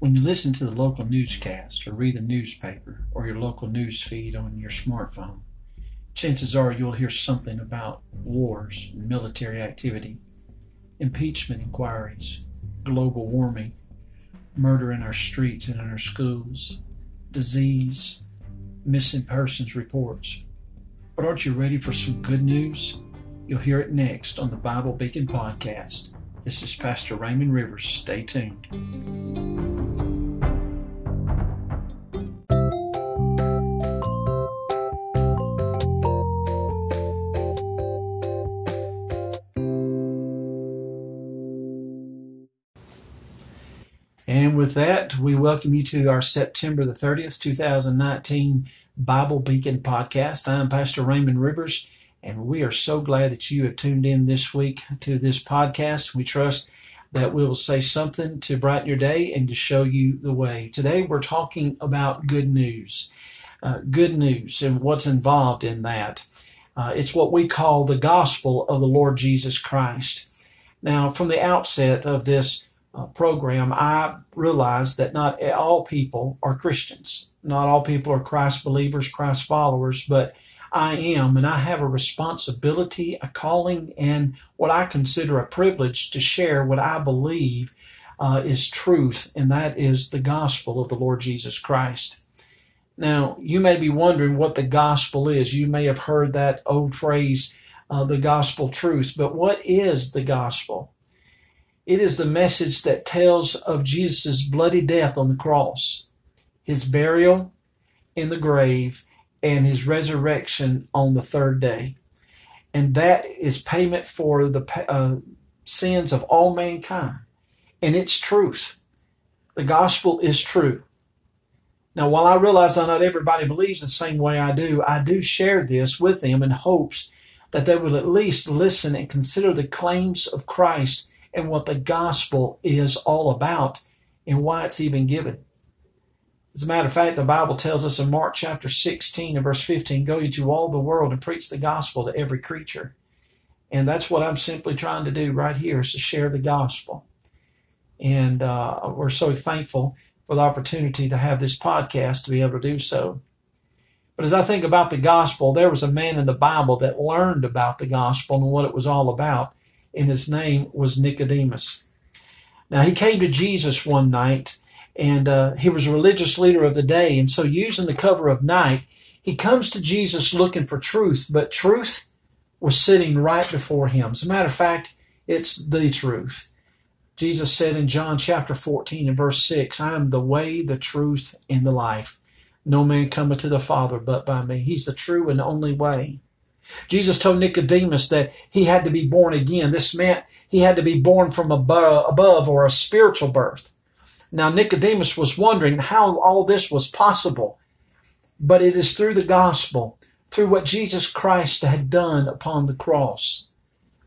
When you listen to the local newscast or read the newspaper or your local news feed on your smartphone, chances are you'll hear something about wars and military activity, impeachment inquiries, global warming, murder in our streets and in our schools, disease, missing persons reports. But aren't you ready for some good news? You'll hear it next on the Bible Beacon podcast. This is Pastor Raymond Rivers. Stay tuned. With that, we welcome you to our September the 30th, 2019 Bible Beacon podcast. I'm Pastor Raymond Rivers, and we are so glad that you have tuned in this week to this podcast. We trust that we will say something to brighten your day and to show you the way. Today, we're talking about good news. Uh, good news and what's involved in that. Uh, it's what we call the gospel of the Lord Jesus Christ. Now, from the outset of this program, I realize that not all people are Christians. Not all people are Christ believers, Christ followers, but I am, and I have a responsibility, a calling, and what I consider a privilege to share what I believe uh, is truth, and that is the gospel of the Lord Jesus Christ. Now, you may be wondering what the gospel is. You may have heard that old phrase, uh, the gospel truth, but what is the gospel? It is the message that tells of Jesus' bloody death on the cross, his burial in the grave, and his resurrection on the third day. And that is payment for the uh, sins of all mankind. And it's truth. The gospel is true. Now, while I realize that not everybody believes the same way I do, I do share this with them in hopes that they will at least listen and consider the claims of Christ and what the gospel is all about and why it's even given. As a matter of fact, the Bible tells us in Mark chapter 16 and verse 15 go into all the world and preach the gospel to every creature. And that's what I'm simply trying to do right here is to share the gospel. And uh, we're so thankful for the opportunity to have this podcast to be able to do so. But as I think about the gospel, there was a man in the Bible that learned about the gospel and what it was all about and his name was Nicodemus. Now, he came to Jesus one night, and uh, he was a religious leader of the day. And so, using the cover of night, he comes to Jesus looking for truth, but truth was sitting right before him. As a matter of fact, it's the truth. Jesus said in John chapter 14 and verse 6, I am the way, the truth, and the life. No man cometh to the Father but by me. He's the true and only way. Jesus told Nicodemus that he had to be born again. This meant he had to be born from above or a spiritual birth. Now, Nicodemus was wondering how all this was possible, but it is through the gospel, through what Jesus Christ had done upon the cross.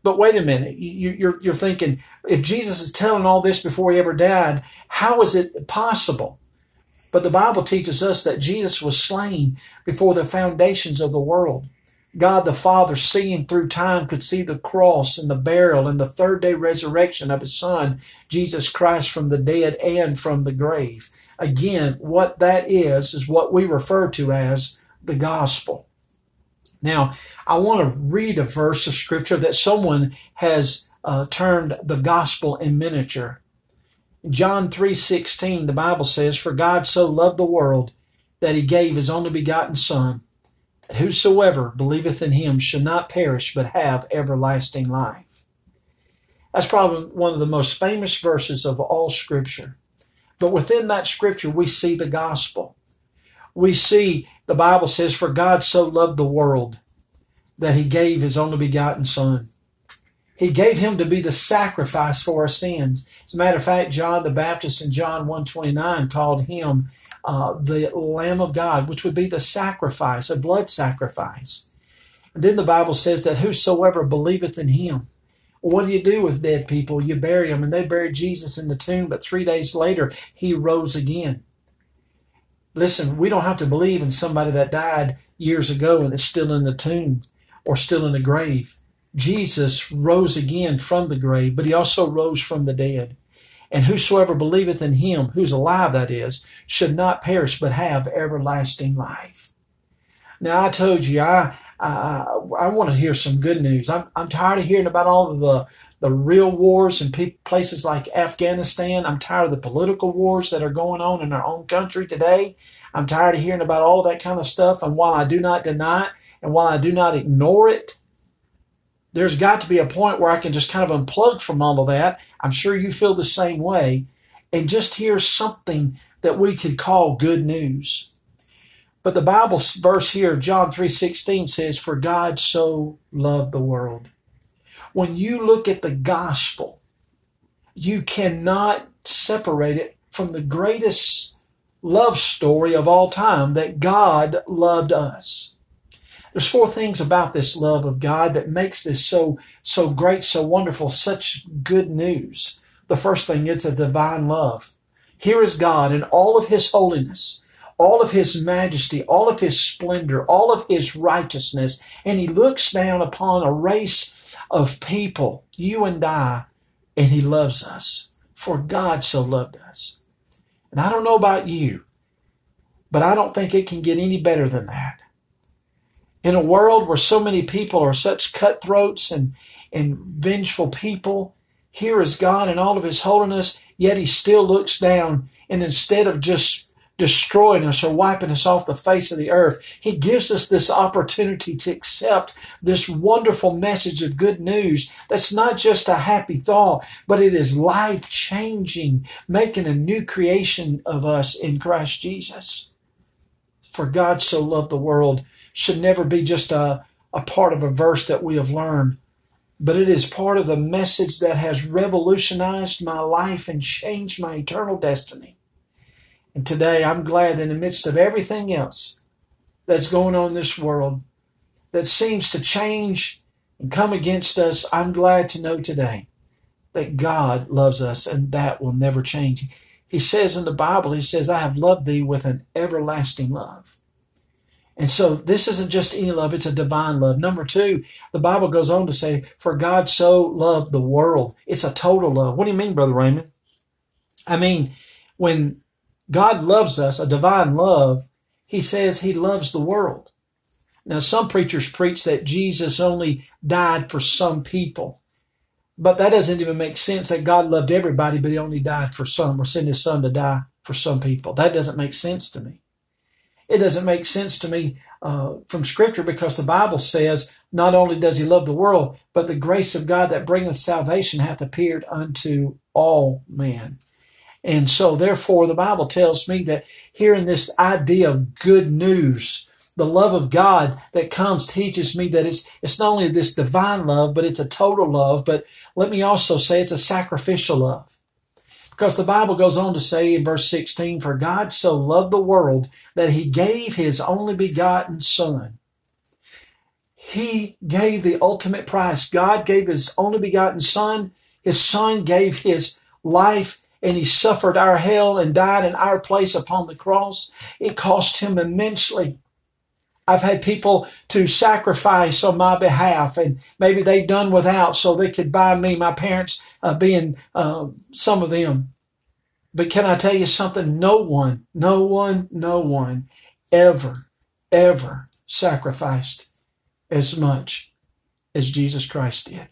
But wait a minute, you're, you're thinking, if Jesus is telling all this before he ever died, how is it possible? But the Bible teaches us that Jesus was slain before the foundations of the world. God the Father, seeing through time, could see the cross and the burial and the third day resurrection of His Son, Jesus Christ, from the dead and from the grave. Again, what that is, is what we refer to as the gospel. Now, I want to read a verse of scripture that someone has uh, termed the gospel in miniature. John 3:16 the Bible says for God so loved the world that he gave his only begotten son whosoever believeth in him shall not perish but have everlasting life. That's probably one of the most famous verses of all scripture. But within that scripture, we see the gospel. We see the Bible says, For God so loved the world that he gave his only begotten son. He gave him to be the sacrifice for our sins. As a matter of fact, John the Baptist in John 129 called him uh, the Lamb of God, which would be the sacrifice, a blood sacrifice. And then the Bible says that whosoever believeth in him. What do you do with dead people? You bury them, and they buried Jesus in the tomb, but three days later, he rose again. Listen, we don't have to believe in somebody that died years ago and is still in the tomb or still in the grave. Jesus rose again from the grave, but he also rose from the dead. And whosoever believeth in him, who's alive that is, should not perish but have everlasting life. Now I told you I I, I want to hear some good news. I'm I'm tired of hearing about all of the the real wars in pe- places like Afghanistan. I'm tired of the political wars that are going on in our own country today. I'm tired of hearing about all that kind of stuff. And while I do not deny it, and while I do not ignore it, there's got to be a point where I can just kind of unplug from all of that. I'm sure you feel the same way and just hear something that we could call good news. But the Bible verse here, John 3:16 says, "For God so loved the world." When you look at the gospel, you cannot separate it from the greatest love story of all time that God loved us. There's four things about this love of God that makes this so so great, so wonderful, such good news. The first thing, it's a divine love. Here is God in all of his holiness, all of his majesty, all of his splendor, all of his righteousness, and he looks down upon a race of people, you and I, and he loves us. For God so loved us. And I don't know about you, but I don't think it can get any better than that in a world where so many people are such cutthroats and, and vengeful people, here is God in all of his holiness, yet he still looks down and instead of just destroying us or wiping us off the face of the earth, he gives us this opportunity to accept this wonderful message of good news that's not just a happy thought, but it is life changing, making a new creation of us in Christ Jesus. For God so loved the world should never be just a, a part of a verse that we have learned, but it is part of the message that has revolutionized my life and changed my eternal destiny. And today I'm glad in the midst of everything else that's going on in this world that seems to change and come against us, I'm glad to know today that God loves us and that will never change. He says in the Bible, He says, I have loved thee with an everlasting love. And so this isn't just any love, it's a divine love. Number two, the Bible goes on to say, for God so loved the world. It's a total love. What do you mean, Brother Raymond? I mean, when God loves us, a divine love, he says he loves the world. Now, some preachers preach that Jesus only died for some people. But that doesn't even make sense that God loved everybody, but he only died for some or sent his son to die for some people. That doesn't make sense to me it doesn't make sense to me uh, from Scripture because the Bible says not only does He love the world, but the grace of God that bringeth salvation hath appeared unto all men. And so, therefore, the Bible tells me that here in this idea of good news, the love of God that comes teaches me that it's, it's not only this divine love, but it's a total love. But let me also say it's a sacrificial love. Because the Bible goes on to say in verse 16, For God so loved the world that he gave his only begotten Son. He gave the ultimate price. God gave his only begotten Son. His Son gave his life and he suffered our hell and died in our place upon the cross. It cost him immensely. I've had people to sacrifice on my behalf, and maybe they've done without so they could buy me. My parents uh, being uh, some of them. But can I tell you something? No one, no one, no one ever, ever sacrificed as much as Jesus Christ did.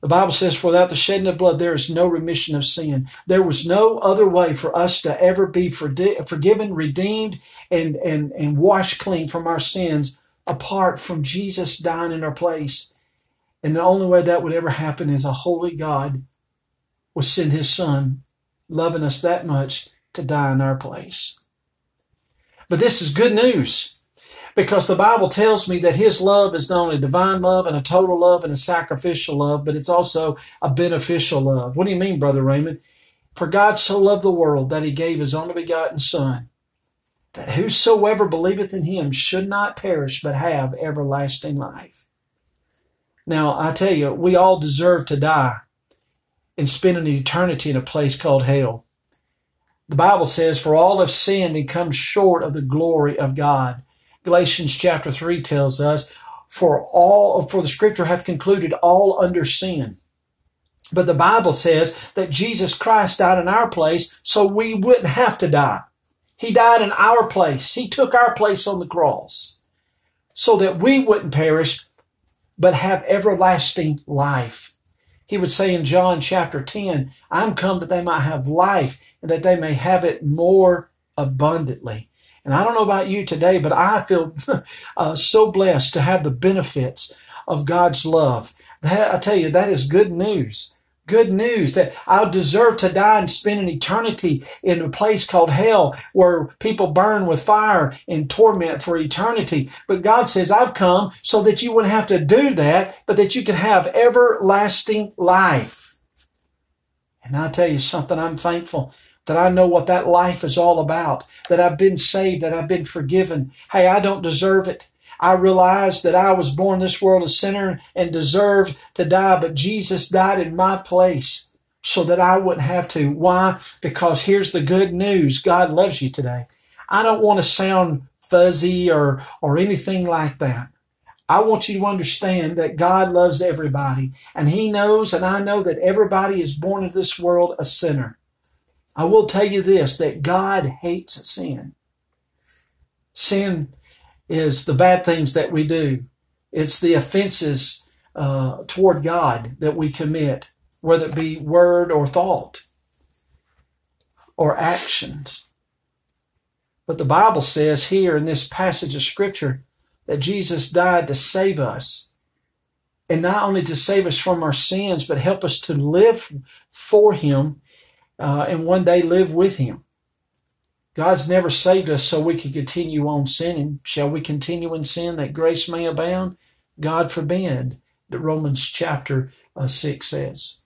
The Bible says, For without the shedding of blood, there is no remission of sin. There was no other way for us to ever be forgiven, redeemed, and, and, and washed clean from our sins apart from Jesus dying in our place. And the only way that would ever happen is a holy God would send his son loving us that much to die in our place. But this is good news because the Bible tells me that His love is not only divine love and a total love and a sacrificial love, but it's also a beneficial love. What do you mean, Brother Raymond? For God so loved the world that He gave His only begotten Son, that whosoever believeth in Him should not perish but have everlasting life. Now, I tell you, we all deserve to die and spend an eternity in a place called hell. The Bible says, For all have sinned and come short of the glory of God. Galatians chapter 3 tells us, For all for the scripture hath concluded all under sin. But the Bible says that Jesus Christ died in our place so we wouldn't have to die. He died in our place. He took our place on the cross so that we wouldn't perish, but have everlasting life. He would say in John chapter 10, I'm come that they might have life and that they may have it more abundantly. And I don't know about you today, but I feel uh, so blessed to have the benefits of God's love. That, I tell you, that is good news good news that I'll deserve to die and spend an eternity in a place called hell where people burn with fire and torment for eternity. But God says, I've come so that you wouldn't have to do that, but that you could have everlasting life. And I'll tell you something, I'm thankful that I know what that life is all about, that I've been saved, that I've been forgiven. Hey, I don't deserve it. I realized that I was born this world a sinner and deserved to die, but Jesus died in my place so that I wouldn't have to. Why? Because here's the good news. God loves you today. I don't want to sound fuzzy or, or anything like that. I want you to understand that God loves everybody and he knows and I know that everybody is born into this world a sinner. I will tell you this, that God hates sin. Sin is the bad things that we do. It's the offenses uh, toward God that we commit, whether it be word or thought or actions. But the Bible says here in this passage of Scripture that Jesus died to save us. And not only to save us from our sins, but help us to live for Him uh, and one day live with Him. God's never saved us so we can continue on sinning. Shall we continue in sin that grace may abound? God forbid, that Romans chapter uh, 6 says.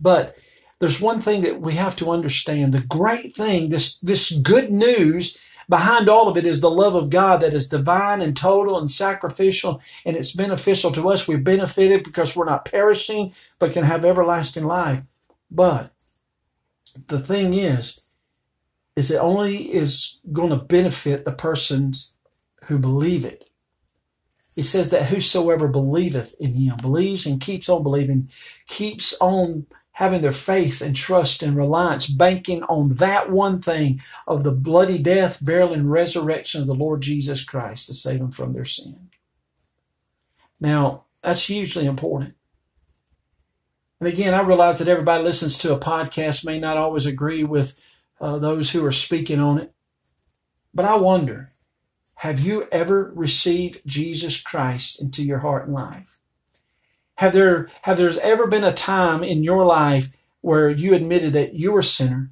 But there's one thing that we have to understand. The great thing, this, this good news behind all of it is the love of God that is divine and total and sacrificial, and it's beneficial to us. We're benefited because we're not perishing, but can have everlasting life. But the thing is, is it only is going to benefit the persons who believe it. He says that whosoever believeth in him, believes and keeps on believing, keeps on having their faith and trust and reliance, banking on that one thing of the bloody death, burial, and resurrection of the Lord Jesus Christ to save them from their sin. Now, that's hugely important. And again, I realize that everybody listens to a podcast may not always agree with uh, those who are speaking on it. But I wonder, have you ever received Jesus Christ into your heart and life? Have there, have there ever been a time in your life where you admitted that you were a sinner,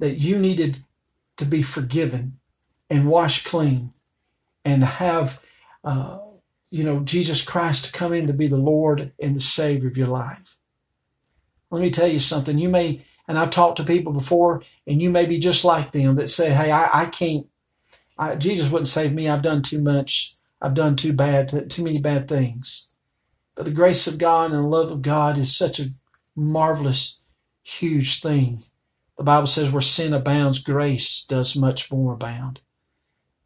that you needed to be forgiven and washed clean and have, uh, you know, Jesus Christ to come in to be the Lord and the Savior of your life? Let me tell you something. You may, and I've talked to people before, and you may be just like them that say, Hey, I, I can't, I, Jesus wouldn't save me. I've done too much. I've done too bad, too many bad things. But the grace of God and the love of God is such a marvelous, huge thing. The Bible says where sin abounds, grace does much more abound.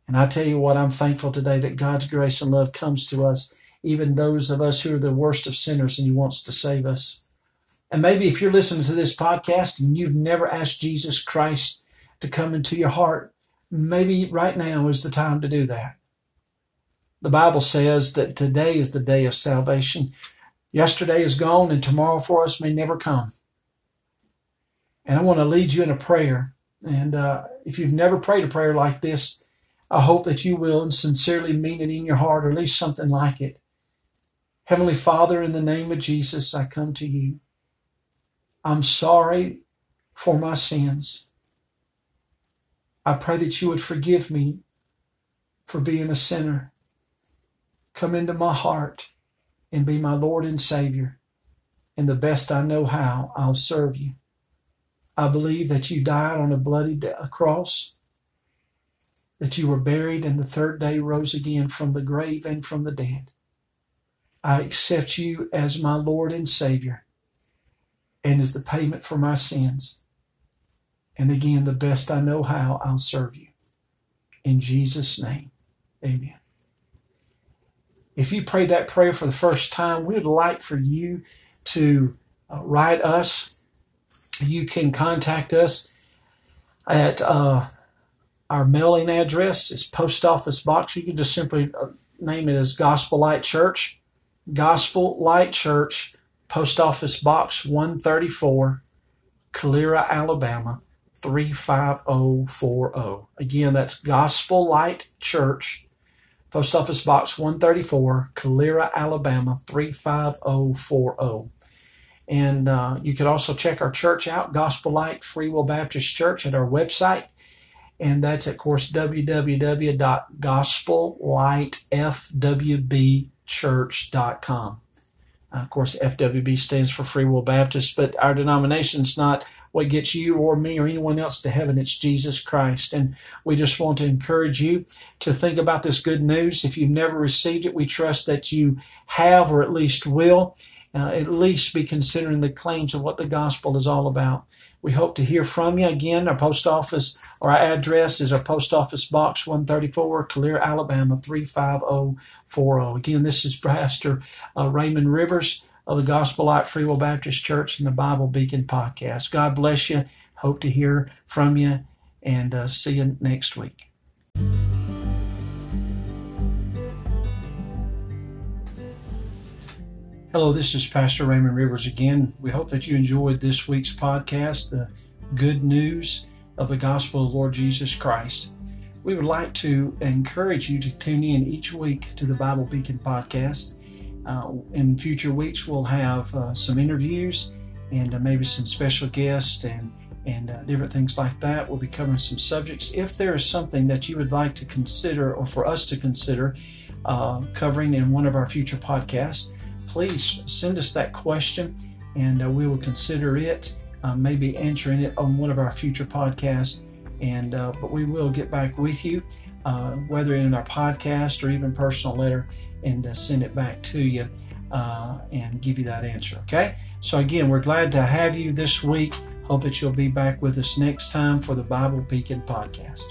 And I tell you what, I'm thankful today that God's grace and love comes to us, even those of us who are the worst of sinners, and He wants to save us. And maybe if you're listening to this podcast and you've never asked Jesus Christ to come into your heart, maybe right now is the time to do that. The Bible says that today is the day of salvation. Yesterday is gone and tomorrow for us may never come. And I want to lead you in a prayer. And uh, if you've never prayed a prayer like this, I hope that you will and sincerely mean it in your heart, or at least something like it. Heavenly Father, in the name of Jesus, I come to you. I'm sorry for my sins. I pray that you would forgive me for being a sinner. Come into my heart and be my Lord and Savior. And the best I know how, I'll serve you. I believe that you died on a bloody cross, that you were buried, and the third day rose again from the grave and from the dead. I accept you as my Lord and Savior and is the payment for my sins. And again, the best I know how, I'll serve you. In Jesus' name, amen. If you pray that prayer for the first time, we would like for you to uh, write us, you can contact us at uh, our mailing address is Post Office Box. You can just simply uh, name it as Gospel Light Church, Gospel Light Church, Post Office Box 134, Calera, Alabama 35040. Again, that's Gospel Light Church, Post Office Box 134, Calera, Alabama 35040. And uh, you can also check our church out, Gospel Light Free Will Baptist Church, at our website. And that's, of course, www.gospellightfwbchurch.com. Uh, of course, FWB stands for Free Will Baptist, but our denomination's not what gets you or me or anyone else to heaven. It's Jesus Christ. And we just want to encourage you to think about this good news. If you've never received it, we trust that you have or at least will uh, at least be considering the claims of what the gospel is all about. We hope to hear from you again. Our post office or our address is our post office box 134, Calera, Alabama 35040. Again, this is Pastor uh, Raymond Rivers of the Gospel Light Free Will Baptist Church and the Bible Beacon podcast. God bless you. Hope to hear from you and uh, see you next week. Hello, this is Pastor Raymond Rivers again. We hope that you enjoyed this week's podcast, The Good News of the Gospel of Lord Jesus Christ. We would like to encourage you to tune in each week to the Bible Beacon podcast. Uh, in future weeks, we'll have uh, some interviews and uh, maybe some special guests and and uh, different things like that. We'll be covering some subjects. If there is something that you would like to consider or for us to consider uh, covering in one of our future podcasts, please send us that question and uh, we will consider it, uh, maybe answering it on one of our future podcasts. And uh, but we will get back with you, uh, whether in our podcast or even personal letter, and uh, send it back to you uh, and give you that answer. Okay. So again, we're glad to have you this week. Hope that you'll be back with us next time for the Bible Beacon podcast.